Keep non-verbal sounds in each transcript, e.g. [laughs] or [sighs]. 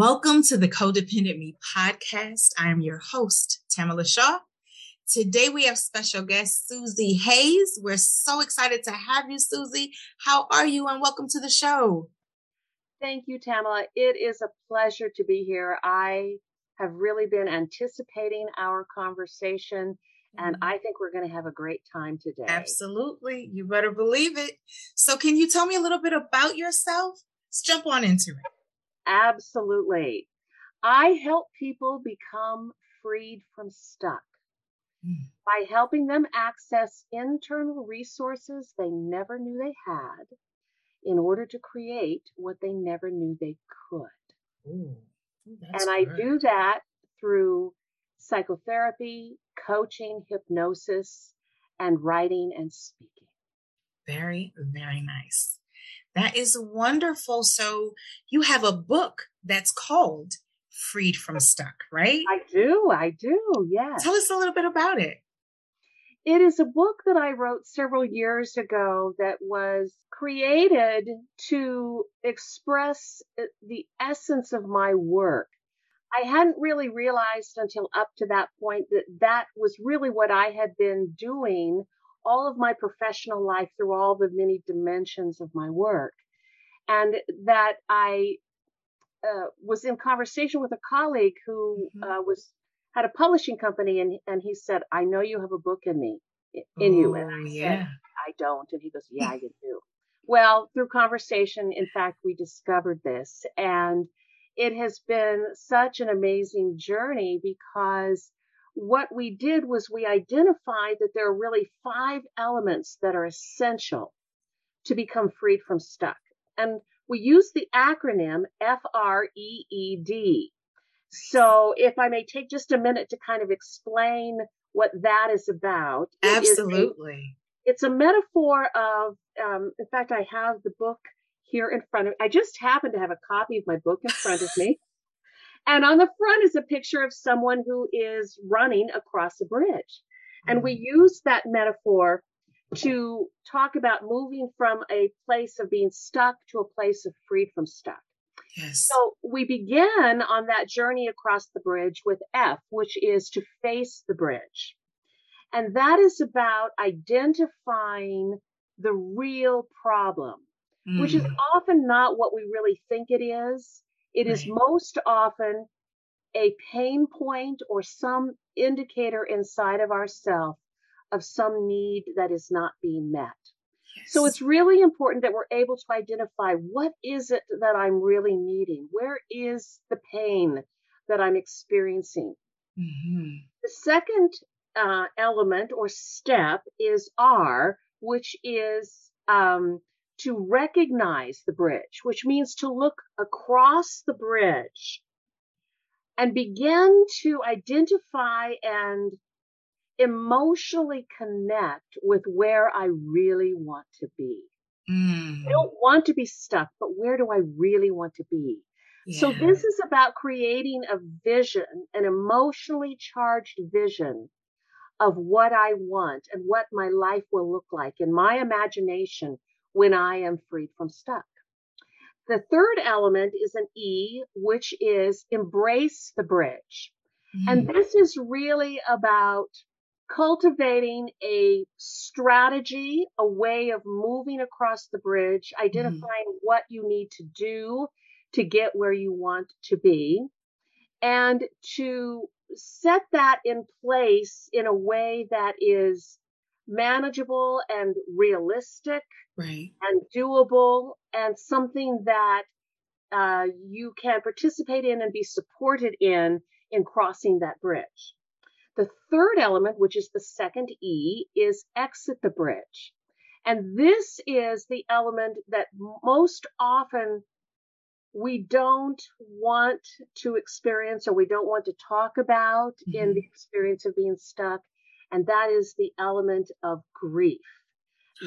Welcome to the Codependent Me podcast. I am your host, Tamala Shaw. Today we have special guest Susie Hayes. We're so excited to have you, Susie. How are you? And welcome to the show. Thank you, Tamala. It is a pleasure to be here. I have really been anticipating our conversation, and mm-hmm. I think we're going to have a great time today. Absolutely. You better believe it. So, can you tell me a little bit about yourself? Let's jump on into it. Absolutely. I help people become freed from stuck mm. by helping them access internal resources they never knew they had in order to create what they never knew they could. Ooh, and I do that through psychotherapy, coaching, hypnosis, and writing and speaking. Very, very nice. That is wonderful. So you have a book that's called Freed from Stuck, right? I do. I do. Yeah. Tell us a little bit about it. It is a book that I wrote several years ago that was created to express uh, the essence of my work. I hadn't really realized until up to that point that that was really what I had been doing all of my professional life through all the many dimensions of my work. And that I uh, was in conversation with a colleague who mm-hmm. uh, was had a publishing company, and and he said, "I know you have a book in me, in you." And I yeah. said, "I don't," and he goes, "Yeah, [laughs] I do." Well, through conversation, in fact, we discovered this, and it has been such an amazing journey because what we did was we identified that there are really five elements that are essential to become freed from stuck. And we use the acronym F R E E D. So if I may take just a minute to kind of explain what that is about. Absolutely. It a, it's a metaphor of, um, in fact, I have the book here in front of me. I just happen to have a copy of my book in front of me. [laughs] And on the front is a picture of someone who is running across a bridge. And we mm. use that metaphor to talk about moving from a place of being stuck to a place of freed from stuck. Yes. So we begin on that journey across the bridge with F, which is to face the bridge. And that is about identifying the real problem, mm. which is mm. often not what we really think it is. It right. is most often a pain point or some indicator inside of ourself of some need that is not being met. Yes. So it's really important that we're able to identify what is it that I'm really needing? Where is the pain that I'm experiencing? Mm-hmm. The second uh, element or step is R, which is um, to recognize the bridge, which means to look across the bridge and begin to identify and emotionally connect with where I really want to be. Mm. I don't want to be stuck, but where do I really want to be? Yeah. So this is about creating a vision, an emotionally charged vision of what I want and what my life will look like in my imagination when I am freed from stuck. The third element is an E, which is embrace the bridge. Mm. And this is really about cultivating a strategy, a way of moving across the bridge, identifying mm. what you need to do to get where you want to be, and to set that in place in a way that is manageable and realistic right. and doable and something that uh, you can participate in and be supported in in crossing that bridge. The third element, which is the second E, is exit the bridge. And this is the element that most often we don't want to experience or we don't want to talk about mm-hmm. in the experience of being stuck. And that is the element of grief.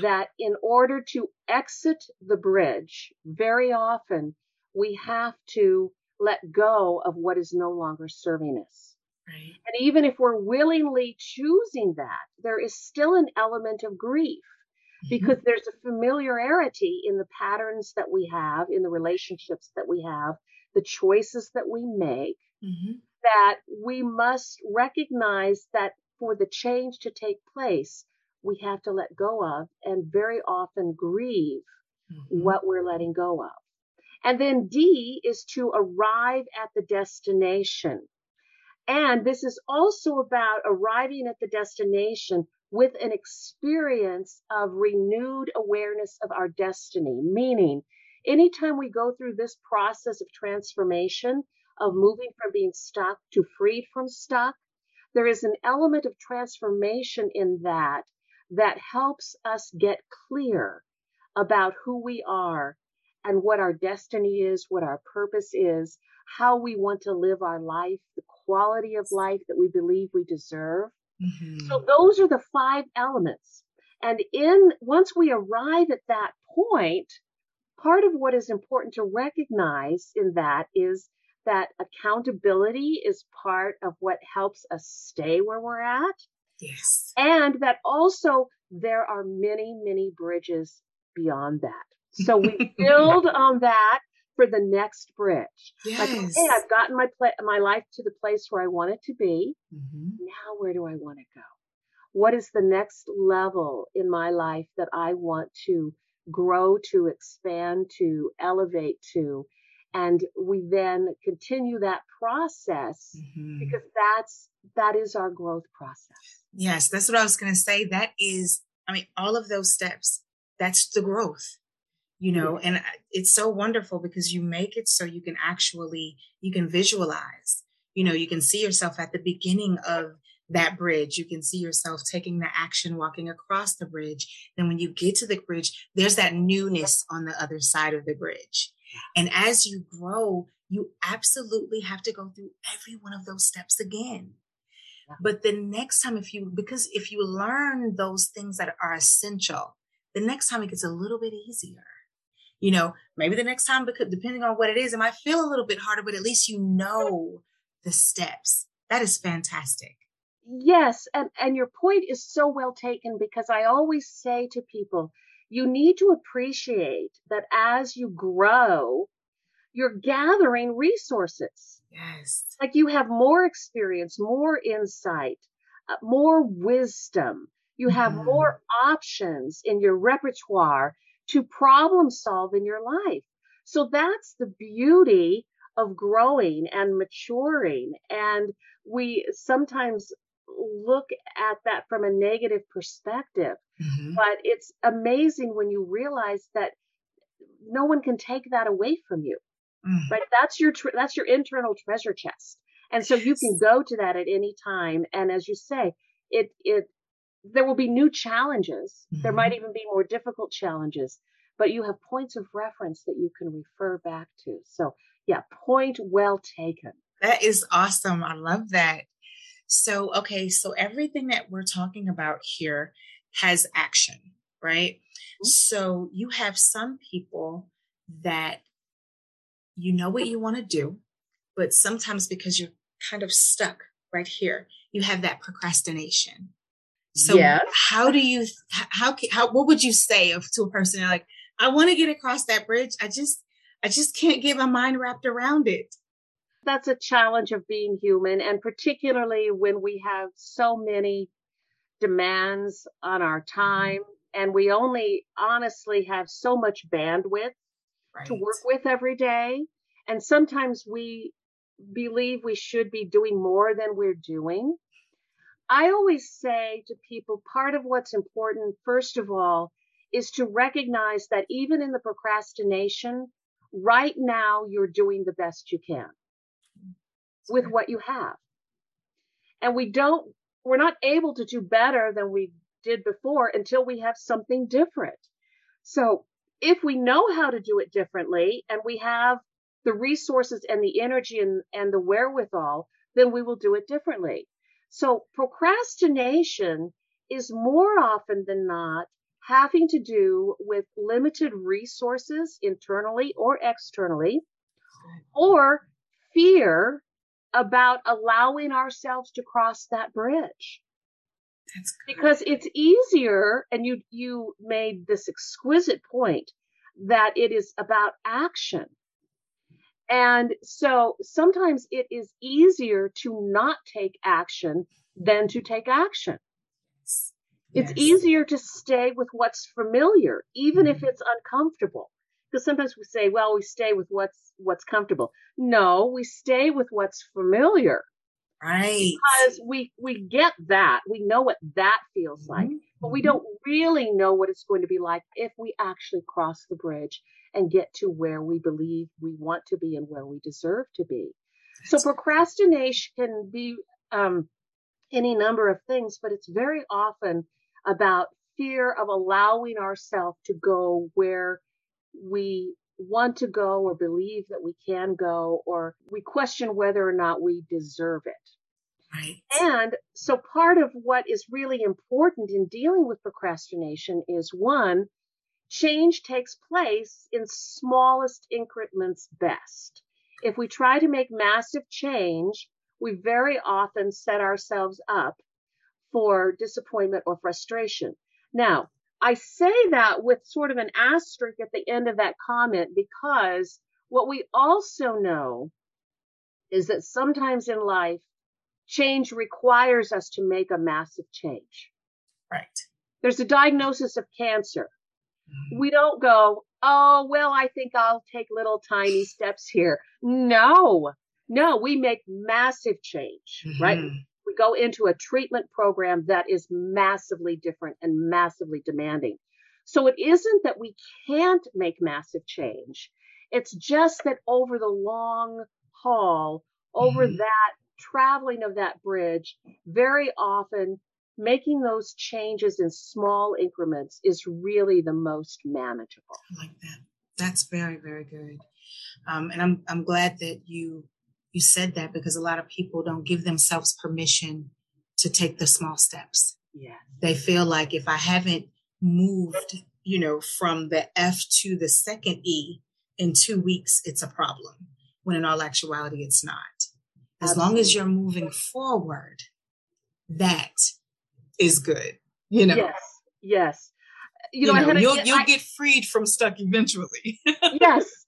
That in order to exit the bridge, very often we have to let go of what is no longer serving us. Right. And even if we're willingly choosing that, there is still an element of grief mm-hmm. because there's a familiarity in the patterns that we have, in the relationships that we have, the choices that we make, mm-hmm. that we must recognize that for the change to take place, we have to let go of and very often grieve mm-hmm. what we're letting go of. And then D is to arrive at the destination. And this is also about arriving at the destination with an experience of renewed awareness of our destiny. Meaning, anytime we go through this process of transformation, of moving from being stuck to freed from stuck, there is an element of transformation in that that helps us get clear about who we are and what our destiny is, what our purpose is, how we want to live our life, the quality of life that we believe we deserve. Mm-hmm. So those are the five elements. And in once we arrive at that point, part of what is important to recognize in that is that accountability is part of what helps us stay where we're at. Yes. And that also there are many, many bridges beyond that. So we [laughs] build on that for the next bridge. Yes. Like, hey, I've gotten my pla- my life to the place where I want it to be. Mm-hmm. Now, where do I want to go? What is the next level in my life that I want to grow to, expand to, elevate to? And we then continue that process mm-hmm. because that's that is our growth process. Yes, that's what I was going to say. That is, I mean, all of those steps. That's the growth you know and it's so wonderful because you make it so you can actually you can visualize you know you can see yourself at the beginning of that bridge you can see yourself taking the action walking across the bridge then when you get to the bridge there's that newness on the other side of the bridge and as you grow you absolutely have to go through every one of those steps again but the next time if you because if you learn those things that are essential the next time it gets a little bit easier you know, maybe the next time, because depending on what it is, it might feel a little bit harder, but at least you know the steps. That is fantastic. Yes, and, and your point is so well taken because I always say to people, you need to appreciate that as you grow, you're gathering resources. Yes. Like you have more experience, more insight, uh, more wisdom. You have mm. more options in your repertoire to problem solve in your life. So that's the beauty of growing and maturing. And we sometimes look at that from a negative perspective. Mm-hmm. But it's amazing when you realize that no one can take that away from you. Mm-hmm. Right? That's your tre- that's your internal treasure chest. And so you can go to that at any time. And as you say, it it there will be new challenges. Mm-hmm. There might mm-hmm. even be more difficult challenges, but you have points of reference that you can refer back to. So, yeah, point well taken. That is awesome. I love that. So, okay, so everything that we're talking about here has action, right? Mm-hmm. So, you have some people that you know what you want to do, but sometimes because you're kind of stuck right here, you have that procrastination so yes. how do you how how what would you say of to a person like I want to get across that bridge. I just I just can't get my mind wrapped around it. That's a challenge of being human and particularly when we have so many demands on our time and we only honestly have so much bandwidth right. to work with every day and sometimes we believe we should be doing more than we're doing I always say to people part of what's important, first of all, is to recognize that even in the procrastination, right now you're doing the best you can with what you have. And we don't, we're not able to do better than we did before until we have something different. So if we know how to do it differently and we have the resources and the energy and, and the wherewithal, then we will do it differently. So procrastination is more often than not having to do with limited resources internally or externally, or fear about allowing ourselves to cross that bridge. because it's easier, and you you made this exquisite point that it is about action. And so sometimes it is easier to not take action than to take action. It's yes. easier to stay with what's familiar, even mm-hmm. if it's uncomfortable. Because sometimes we say, well, we stay with what's what's comfortable. No, we stay with what's familiar. Right. Because we we get that. We know what that feels like. Mm-hmm. But we don't really know what it's going to be like if we actually cross the bridge and get to where we believe we want to be and where we deserve to be. So procrastination can be um, any number of things, but it's very often about fear of allowing ourselves to go where we want to go or believe that we can go, or we question whether or not we deserve it. Right. And so part of what is really important in dealing with procrastination is one, change takes place in smallest increments best. If we try to make massive change, we very often set ourselves up for disappointment or frustration. Now, I say that with sort of an asterisk at the end of that comment because what we also know is that sometimes in life, change requires us to make a massive change. Right. There's a diagnosis of cancer. Mm-hmm. We don't go, oh, well, I think I'll take little tiny [laughs] steps here. No, no, we make massive change, mm-hmm. right? We go into a treatment program that is massively different and massively demanding. So it isn't that we can't make massive change. It's just that over the long haul, over mm-hmm. that traveling of that bridge, very often making those changes in small increments is really the most manageable. I like that. That's very, very good. Um, and I'm I'm glad that you you said that because a lot of people don't give themselves permission to take the small steps. Yeah. They feel like if I haven't moved, you know, from the F to the second E in two weeks, it's a problem. When in all actuality, it's not. As Absolutely. long as you're moving forward, that is good. You know. Yes. Yes. You know, you know you'll, you'll I, get freed from stuck eventually. [laughs] yes.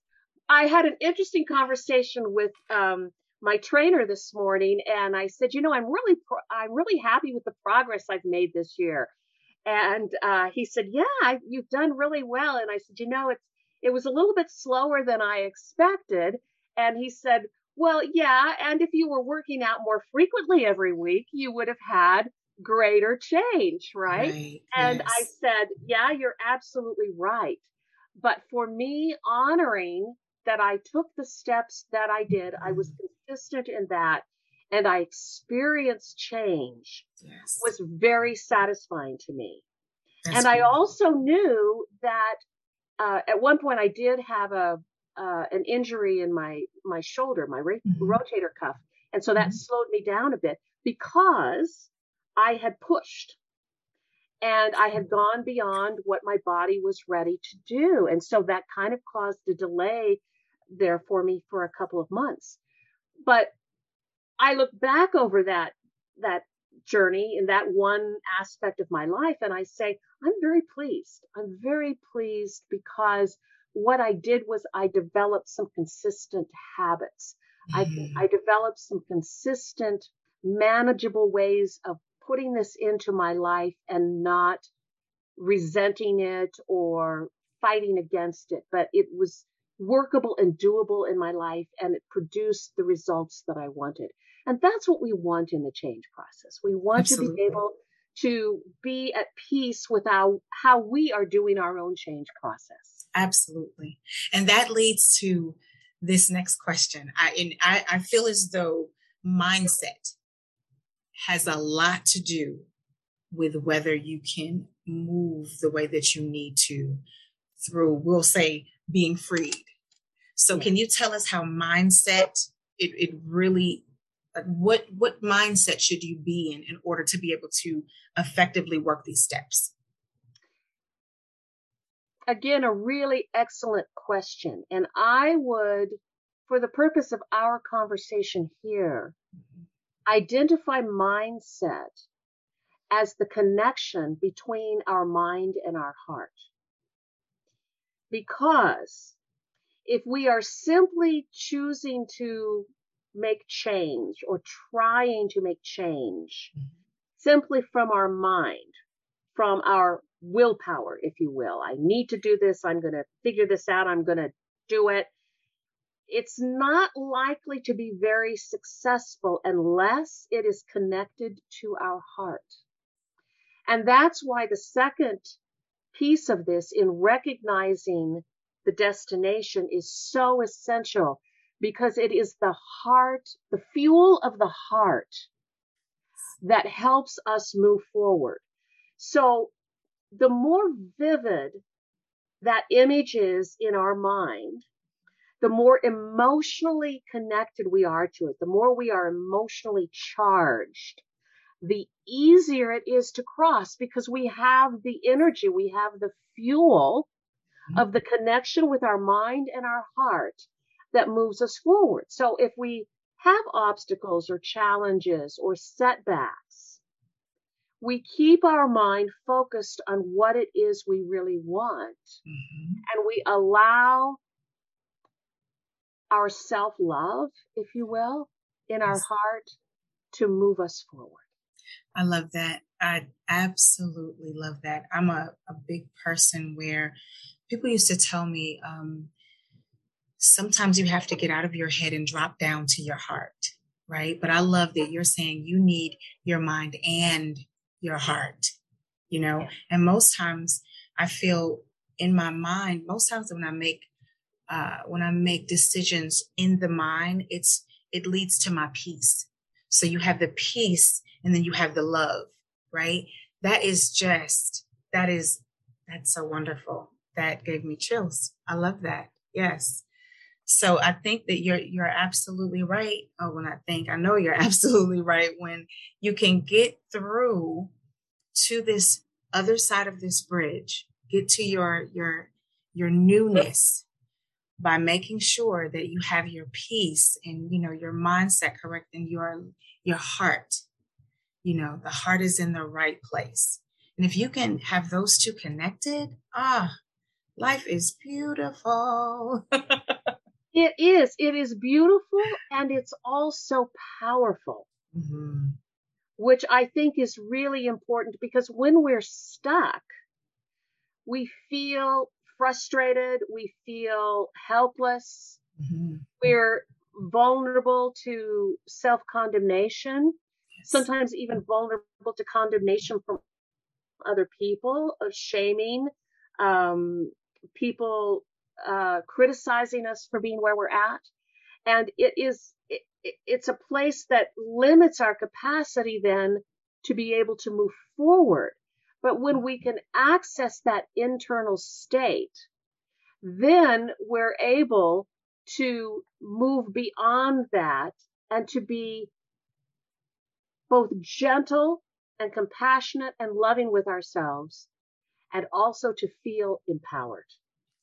I had an interesting conversation with um, my trainer this morning, and I said, you know, I'm really, pro- I'm really happy with the progress I've made this year. And uh, he said, yeah, I, you've done really well. And I said, you know, it's it was a little bit slower than I expected. And he said, well, yeah, and if you were working out more frequently every week, you would have had greater change, right? right and yes. I said, yeah, you're absolutely right. But for me, honoring that I took the steps that I did. I was consistent in that and I experienced change yes. was very satisfying to me. That's and I also knew that uh, at one point I did have a uh, an injury in my my shoulder, my mm-hmm. rotator cuff, and so that mm-hmm. slowed me down a bit because I had pushed and I had gone beyond what my body was ready to do, and so that kind of caused a delay there for me for a couple of months. But I look back over that that journey in that one aspect of my life and I say, I'm very pleased. I'm very pleased because what I did was I developed some consistent habits. Mm-hmm. I, I developed some consistent, manageable ways of putting this into my life and not resenting it or fighting against it. But it was workable and doable in my life and it produced the results that I wanted. And that's what we want in the change process. We want Absolutely. to be able to be at peace with our, how we are doing our own change process. Absolutely. And that leads to this next question. I, and I, I feel as though mindset has a lot to do with whether you can move the way that you need to through, we'll say, being freed. So, can you tell us how mindset it, it really like what what mindset should you be in in order to be able to effectively work these steps? Again, a really excellent question, and I would, for the purpose of our conversation here, mm-hmm. identify mindset as the connection between our mind and our heart. Because if we are simply choosing to make change or trying to make change mm-hmm. simply from our mind, from our willpower, if you will, I need to do this, I'm going to figure this out, I'm going to do it. It's not likely to be very successful unless it is connected to our heart. And that's why the second piece of this in recognizing the destination is so essential because it is the heart, the fuel of the heart that helps us move forward. So the more vivid that image is in our mind, the more emotionally connected we are to it, the more we are emotionally charged, the easier it is to cross because we have the energy, we have the fuel mm-hmm. of the connection with our mind and our heart that moves us forward. So if we have obstacles or challenges or setbacks, we keep our mind focused on what it is we really want mm-hmm. and we allow our self love, if you will, in our heart to move us forward. I love that. I absolutely love that. I'm a, a big person where people used to tell me um, sometimes you have to get out of your head and drop down to your heart, right? But I love that you're saying you need your mind and your heart, you know? And most times I feel in my mind, most times when I make uh, when I make decisions in the mind, it's it leads to my peace. So you have the peace and then you have the love, right? That is just, that is, that's so wonderful. That gave me chills. I love that. Yes. So I think that you're you're absolutely right. Oh, when I think I know you're [laughs] absolutely right when you can get through to this other side of this bridge, get to your your your newness by making sure that you have your peace and you know your mindset correct and your your heart you know, the heart is in the right place. And if you can have those two connected, ah, life is beautiful. it is. It is beautiful and it's also powerful, mm-hmm. which I think is really important because when we're stuck, we feel frustrated, we feel helpless, mm-hmm. we're vulnerable to self condemnation sometimes even vulnerable to condemnation from other people, of shaming, um, people uh, criticizing us for being where we're at. And it is, it, it's a place that limits our capacity then to be able to move forward. But when we can access that internal state, then we're able to move beyond that and to be both gentle and compassionate and loving with ourselves, and also to feel empowered.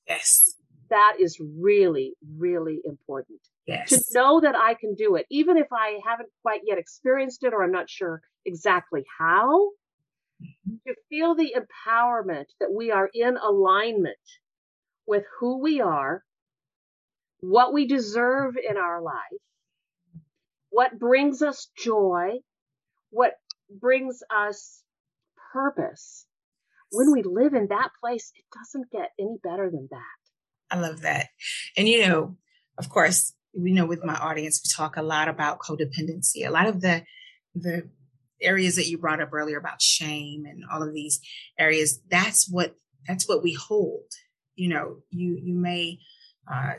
Yes. That is really, really important. Yes. To know that I can do it, even if I haven't quite yet experienced it or I'm not sure exactly how, mm-hmm. to feel the empowerment that we are in alignment with who we are, what we deserve in our life, what brings us joy, what brings us purpose. When we live in that place, it doesn't get any better than that. I love that. And you know, of course, we know with my audience, we talk a lot about codependency. A lot of the the areas that you brought up earlier about shame and all of these areas, that's what that's what we hold. You know, you you may uh,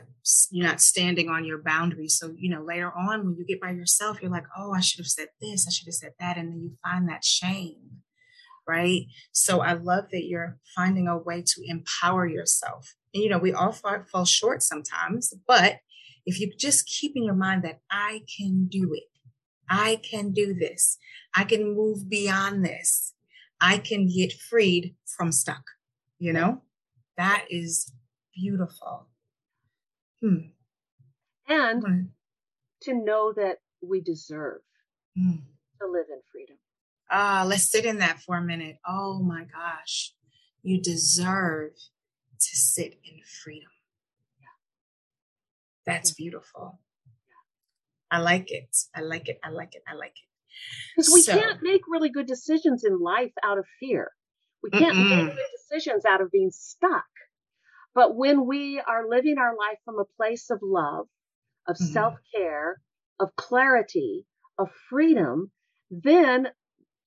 you're not standing on your boundaries. So, you know, later on when you get by yourself, you're like, oh, I should have said this, I should have said that. And then you find that shame. right? So I love that you're finding a way to empower yourself. And, you know, we all fall, fall short sometimes, but if you just keep in your mind that I can do it, I can do this, I can move beyond this, I can get freed from stuck, you know, that is beautiful. Hmm. And hmm. to know that we deserve hmm. to live in freedom. Ah, let's sit in that for a minute. Oh my gosh. You deserve to sit in freedom. Yeah. That's yeah. beautiful. Yeah. I like it. I like it. I like it. I like it. Because we so, can't make really good decisions in life out of fear. We can't mm-mm. make good decisions out of being stuck. But when we are living our life from a place of love, of mm-hmm. self care, of clarity, of freedom, then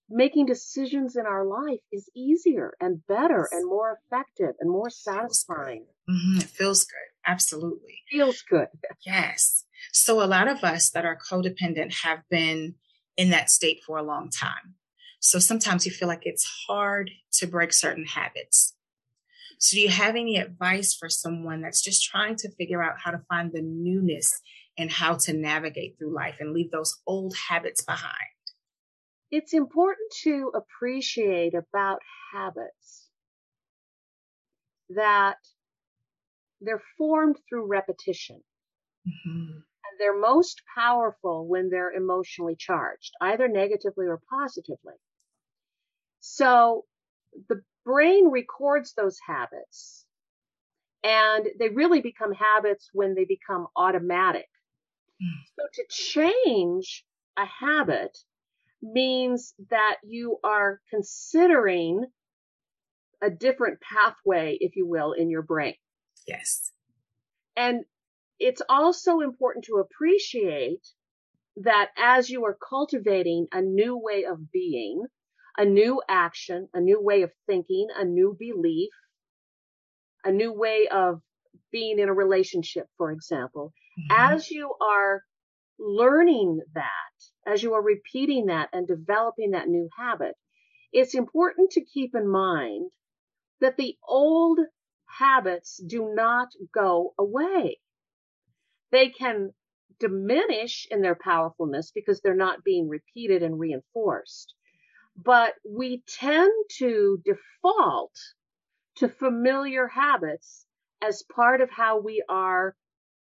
making decisions in our life is easier and better and more effective and more satisfying. Mm-hmm. It feels good. Absolutely. Feels good. yes. So, a lot of us that are codependent have been in that state for a long time. So, sometimes you feel like it's hard to break certain habits. So, do you have any advice for someone that's just trying to figure out how to find the newness and how to navigate through life and leave those old habits behind? It's important to appreciate about habits that they're formed through repetition. Mm-hmm. And they're most powerful when they're emotionally charged, either negatively or positively. So the brain records those habits and they really become habits when they become automatic. Mm. So to change a habit means that you are considering a different pathway, if you will, in your brain. Yes. And it's also important to appreciate that as you are cultivating a new way of being, a new action, a new way of thinking, a new belief, a new way of being in a relationship, for example, mm-hmm. as you are learning that, as you are repeating that and developing that new habit, it's important to keep in mind that the old habits do not go away. They can diminish in their powerfulness because they're not being repeated and reinforced but we tend to default to familiar habits as part of how we are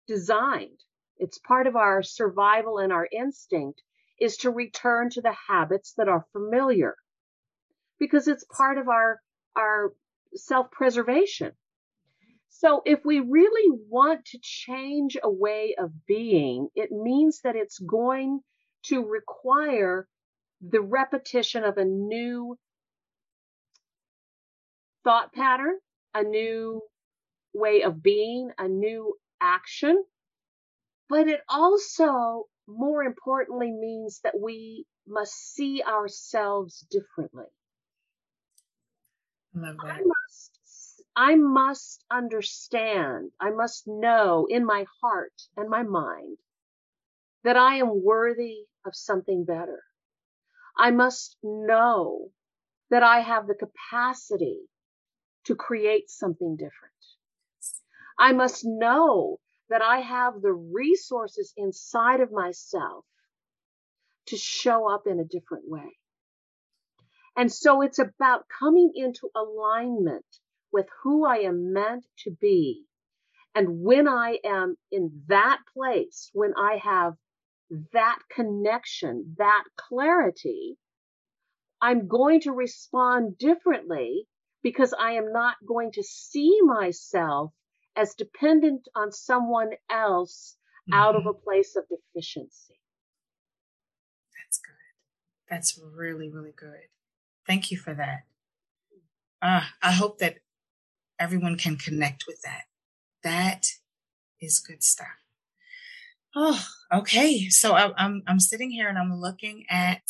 designed. It's part of our survival and our instinct is to return to the habits that are familiar because it's part of our, our self-preservation. So if we really want to change a way of being, it means that it's going to require the repetition of a new thought pattern, a new way of being, a new action. But it also, more importantly, means that we must see ourselves differently. That. I must, I must understand, I must know in my heart and my mind that I am worthy of something better. I must know that I have the capacity to create something different. I must know that I have the resources inside of myself to show up in a different way. And so it's about coming into alignment with who I am meant to be. And when I am in that place, when I have that connection, that clarity, I'm going to respond differently because I am not going to see myself as dependent on someone else mm-hmm. out of mm-hmm. a place of deficiency. That's good. That's really, really good. Thank you for that. Uh, I hope that everyone can connect with that. That is good stuff. Oh, okay. So I, I'm I'm sitting here and I'm looking at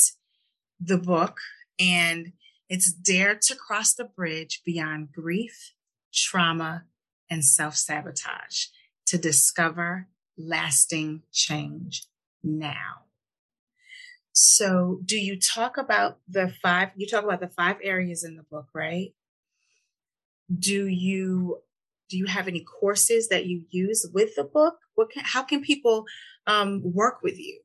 the book, and it's Dare to Cross the Bridge Beyond Grief, Trauma, and Self Sabotage to Discover Lasting Change Now. So, do you talk about the five? You talk about the five areas in the book, right? Do you do you have any courses that you use with the book? What can, how can people um, work with you?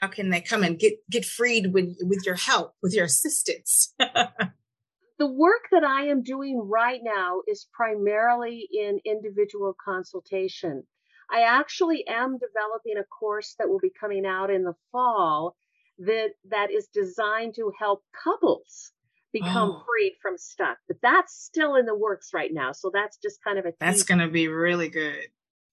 How can they come and get get freed with with your help, with your assistance? [laughs] the work that I am doing right now is primarily in individual consultation. I actually am developing a course that will be coming out in the fall that that is designed to help couples become oh. freed from stuck. But that's still in the works right now. So that's just kind of a That's going to be really good.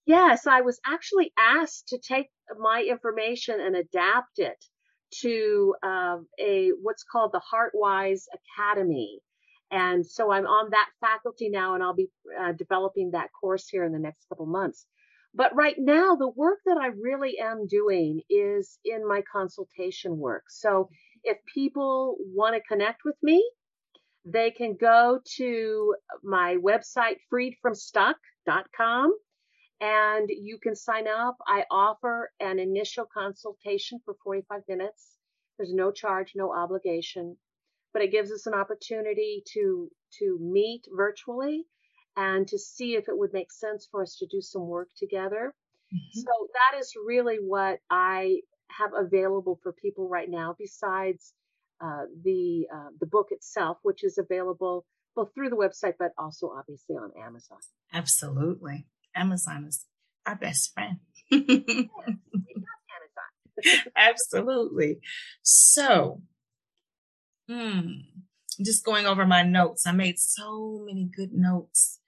Yes, I was actually asked to take my information and adapt it to uh, a what's called the Heartwise Academy. And so I'm on that faculty now, and I'll be uh, developing that course here in the next couple months. But right now, the work that I really am doing is in my consultation work. So if people want to connect with me, they can go to my website, freedfromstuck.com, and you can sign up. I offer an initial consultation for 45 minutes. There's no charge, no obligation, but it gives us an opportunity to to meet virtually and to see if it would make sense for us to do some work together. Mm-hmm. So that is really what I have available for people right now, besides uh, the uh, the book itself, which is available both through the website but also obviously on Amazon. Absolutely, Amazon is our best friend. [laughs] Absolutely. So, hmm, just going over my notes. I made so many good notes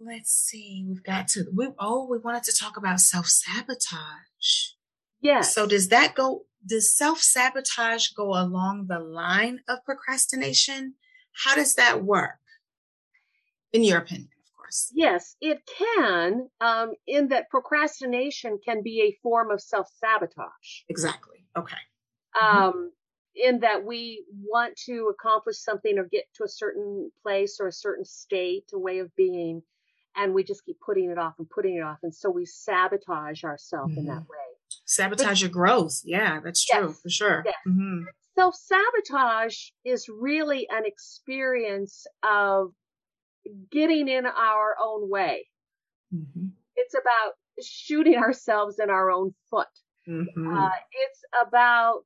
let's see, we've got to we oh, we wanted to talk about self-sabotage. Yes. So does that go does self-sabotage go along the line of procrastination? How does that work? In your opinion, of. Yes, it can, um, in that procrastination can be a form of self-sabotage. Exactly. Okay. Um, mm-hmm in that we want to accomplish something or get to a certain place or a certain state, a way of being, and we just keep putting it off and putting it off and so we sabotage ourselves mm-hmm. in that mm-hmm. way sabotage but, your growth yeah that's true yes, for sure yes. mm-hmm. self-sabotage is really an experience of getting in our own way mm-hmm. it's about shooting ourselves in our own foot mm-hmm. uh, it's about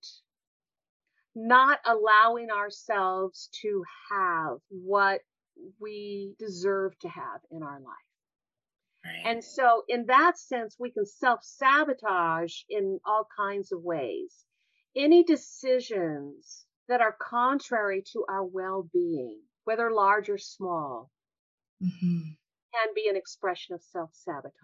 not allowing ourselves to have what we deserve to have in our life. Right. And so, in that sense, we can self sabotage in all kinds of ways. Any decisions that are contrary to our well being, whether large or small, mm-hmm. can be an expression of self sabotage.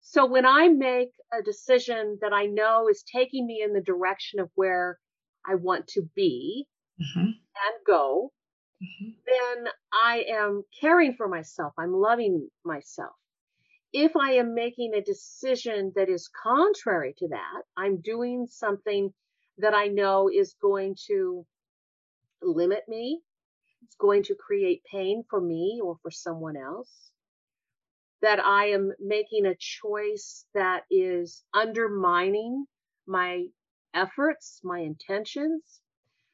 So, when I make a decision that I know is taking me in the direction of where I want to be mm-hmm. and go, mm-hmm. then I am caring for myself. I'm loving myself. If I am making a decision that is contrary to that, I'm doing something that I know is going to limit me. It's going to create pain for me or for someone else. That I am making a choice that is undermining my efforts, my intentions,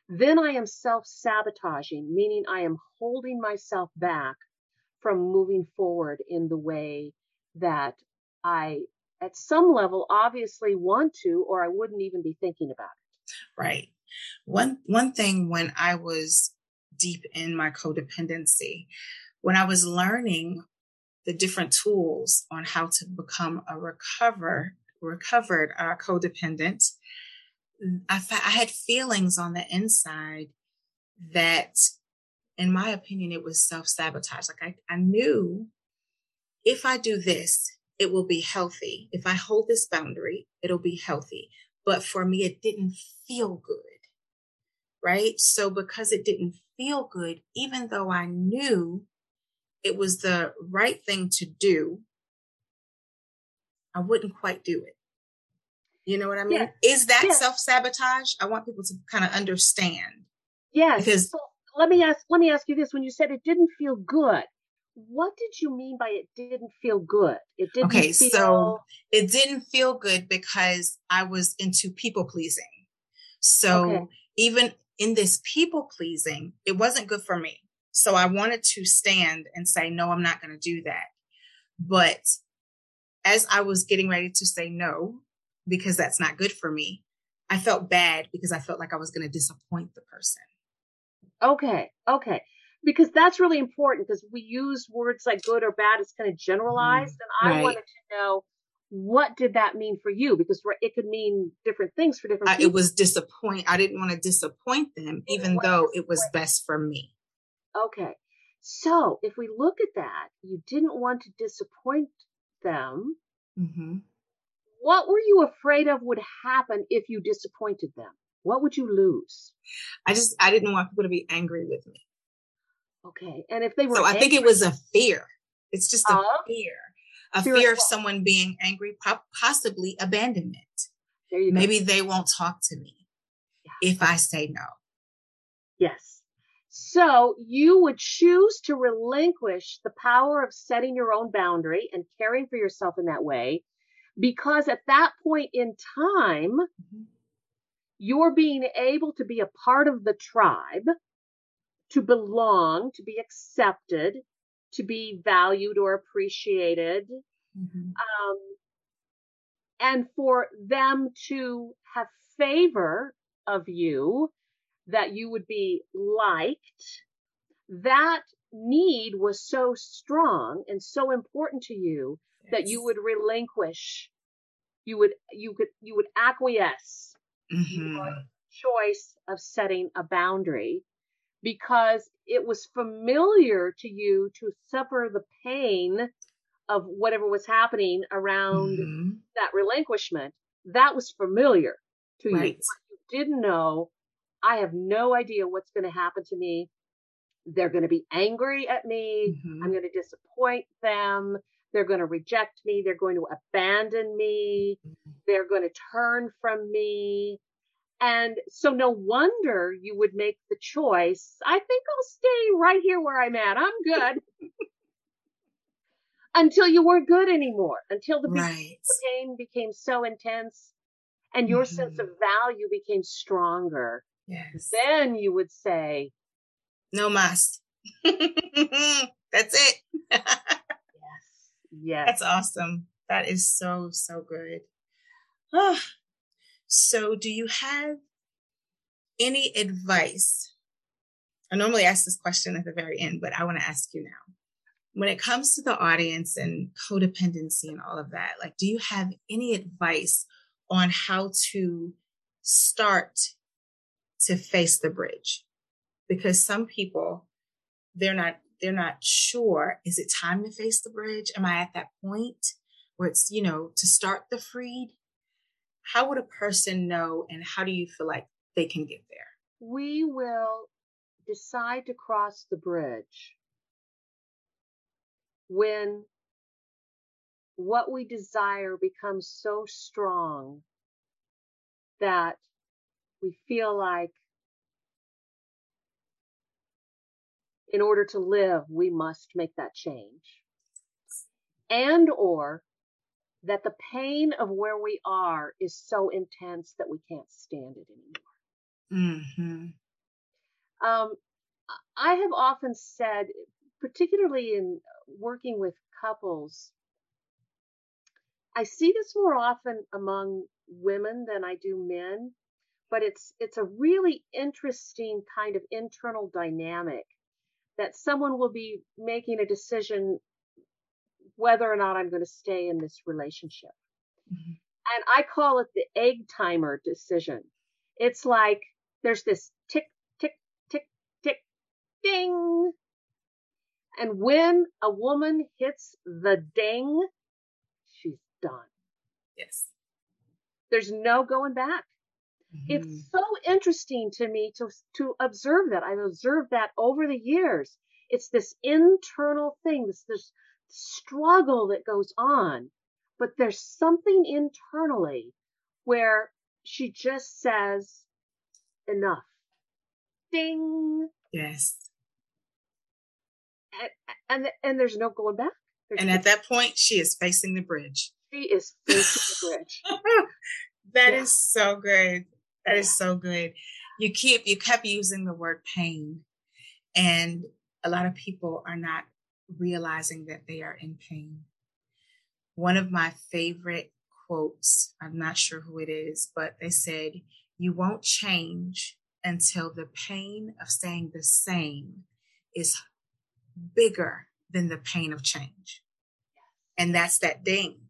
then I am self sabotaging, meaning I am holding myself back from moving forward in the way that I, at some level, obviously want to, or I wouldn't even be thinking about it. Right. One one thing when I was deep in my codependency, when I was learning the different tools on how to become a recover recovered uh, codependent, I, I had feelings on the inside that, in my opinion, it was self sabotage. Like I, I knew if I do this, it will be healthy. If I hold this boundary, it'll be healthy. But for me, it didn't feel good. Right. So because it didn't feel good, even though I knew it was the right thing to do, I wouldn't quite do it. You know what I mean? Yeah. Is that yeah. self sabotage? I want people to kind of understand. Yes. Because so let me ask let me ask you this: when you said it didn't feel good, what did you mean by it didn't feel good? It didn't feel. okay, feel... so it didn't feel good because I was into people pleasing. So okay. even in this people pleasing, it wasn't good for me. So I wanted to stand and say, no, I'm not going to do that. But as I was getting ready to say no, because that's not good for me, I felt bad because I felt like I was going to disappoint the person. Okay. Okay. Because that's really important because we use words like good or bad It's kind of generalized. Mm, and I right. wanted to know what did that mean for you? Because it could mean different things for different people. it was disappoint. I didn't want to disappoint them, even though it was best for me. Okay. So if we look at that, you didn't want to disappoint them. Mm-hmm. What were you afraid of would happen if you disappointed them? What would you lose? I just I didn't want people to be angry with me. Okay. And if they were So I think it was a fear. It's just a uh, fear. A fear, fear of someone being angry, possibly abandonment. Maybe go. they won't talk to me yeah. if I say no. Yes. So you would choose to relinquish the power of setting your own boundary and caring for yourself in that way because at that point in time, mm-hmm. you're being able to be a part of the tribe, to belong, to be accepted, to be valued or appreciated, mm-hmm. um, and for them to have favor of you, that you would be liked. That need was so strong and so important to you that you would relinquish you would you could you would acquiesce mm-hmm. your choice of setting a boundary because it was familiar to you to suffer the pain of whatever was happening around mm-hmm. that relinquishment that was familiar to right. you you didn't know i have no idea what's going to happen to me they're going to be angry at me mm-hmm. i'm going to disappoint them they're going to reject me. They're going to abandon me. Mm-hmm. They're going to turn from me. And so no wonder you would make the choice. I think I'll stay right here where I'm at. I'm good. [laughs] until you weren't good anymore, until the, right. pain became so intense and your mm-hmm. sense of value became stronger. Yes. Then you would say, No mas. [laughs] That's it. Yes. Yes. That's awesome. That is so, so good. [sighs] Oh, so do you have any advice? I normally ask this question at the very end, but I want to ask you now. When it comes to the audience and codependency and all of that, like, do you have any advice on how to start to face the bridge? Because some people, they're not they're not sure is it time to face the bridge am i at that point where it's you know to start the freed how would a person know and how do you feel like they can get there we will decide to cross the bridge when what we desire becomes so strong that we feel like in order to live, we must make that change. And or that the pain of where we are is so intense that we can't stand it anymore. Mm-hmm. Um, I have often said, particularly in working with couples, I see this more often among women than I do men, but it's it's a really interesting kind of internal dynamic that someone will be making a decision whether or not I'm going to stay in this relationship. Mm-hmm. And I call it the egg timer decision. It's like there's this tick, tick, tick, tick, ding. And when a woman hits the ding, she's done. Yes. There's no going back. Mm-hmm. It's so interesting to me to, to observe that. I've observed that over the years. It's this internal thing, this, this struggle that goes on, but there's something internally where she just says, enough. Ding. Yes. and and and there's no going back. There's and at that point, she is facing the bridge. She is facing the bridge. [laughs] That yeah. is so good. That is so good. You keep you kept using the word pain, and a lot of people are not realizing that they are in pain. One of my favorite quotes, I'm not sure who it is, but they said, You won't change until the pain of staying the same is bigger than the pain of change. And that's that ding.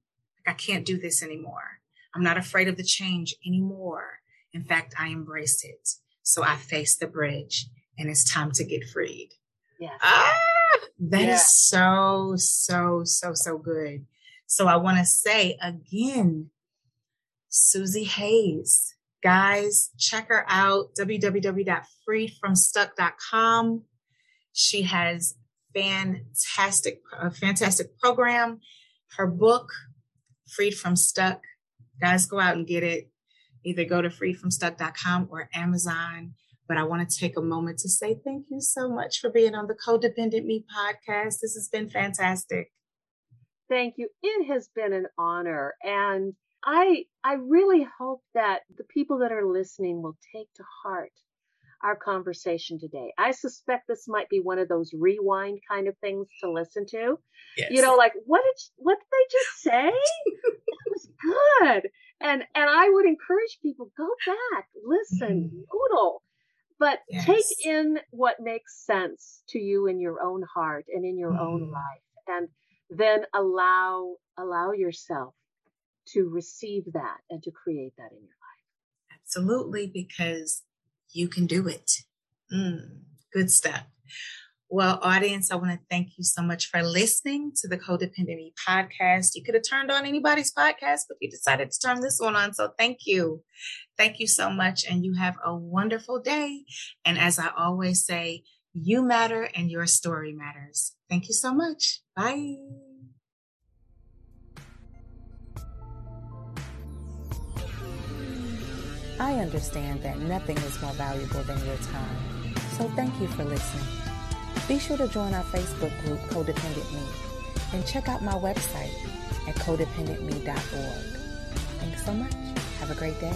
Like, I can't do this anymore. I'm not afraid of the change anymore. In fact, I embrace it. So I face the bridge and it's time to get freed. Yes. Ah, that yeah. is so, so, so, so good. So I want to say again, Susie Hayes, guys, check her out, www.freedfromstuck.com. She has fantastic, a fantastic program. Her book, Freed from Stuck, guys, go out and get it. Either go to freedfromstuck.com or Amazon. But I want to take a moment to say thank you so much for being on the Codependent Me podcast. This has been fantastic. Thank you. It has been an honor. And I I really hope that the people that are listening will take to heart our conversation today. I suspect this might be one of those rewind kind of things to listen to. Yes. You know, like what did what did they just say? [laughs] that was good. And and I would encourage people go back, listen, mm. noodle, but yes. take in what makes sense to you in your own heart and in your mm. own life, and then allow allow yourself to receive that and to create that in your life. Absolutely, because you can do it. Mm, good stuff. Well, audience, I want to thank you so much for listening to the Codependent Me podcast. You could have turned on anybody's podcast, but you decided to turn this one on. So thank you. Thank you so much. And you have a wonderful day. And as I always say, you matter and your story matters. Thank you so much. Bye. I understand that nothing is more valuable than your time. So thank you for listening. Be sure to join our Facebook group, Codependent Me, and check out my website at codependentme.org. Thanks so much. Have a great day.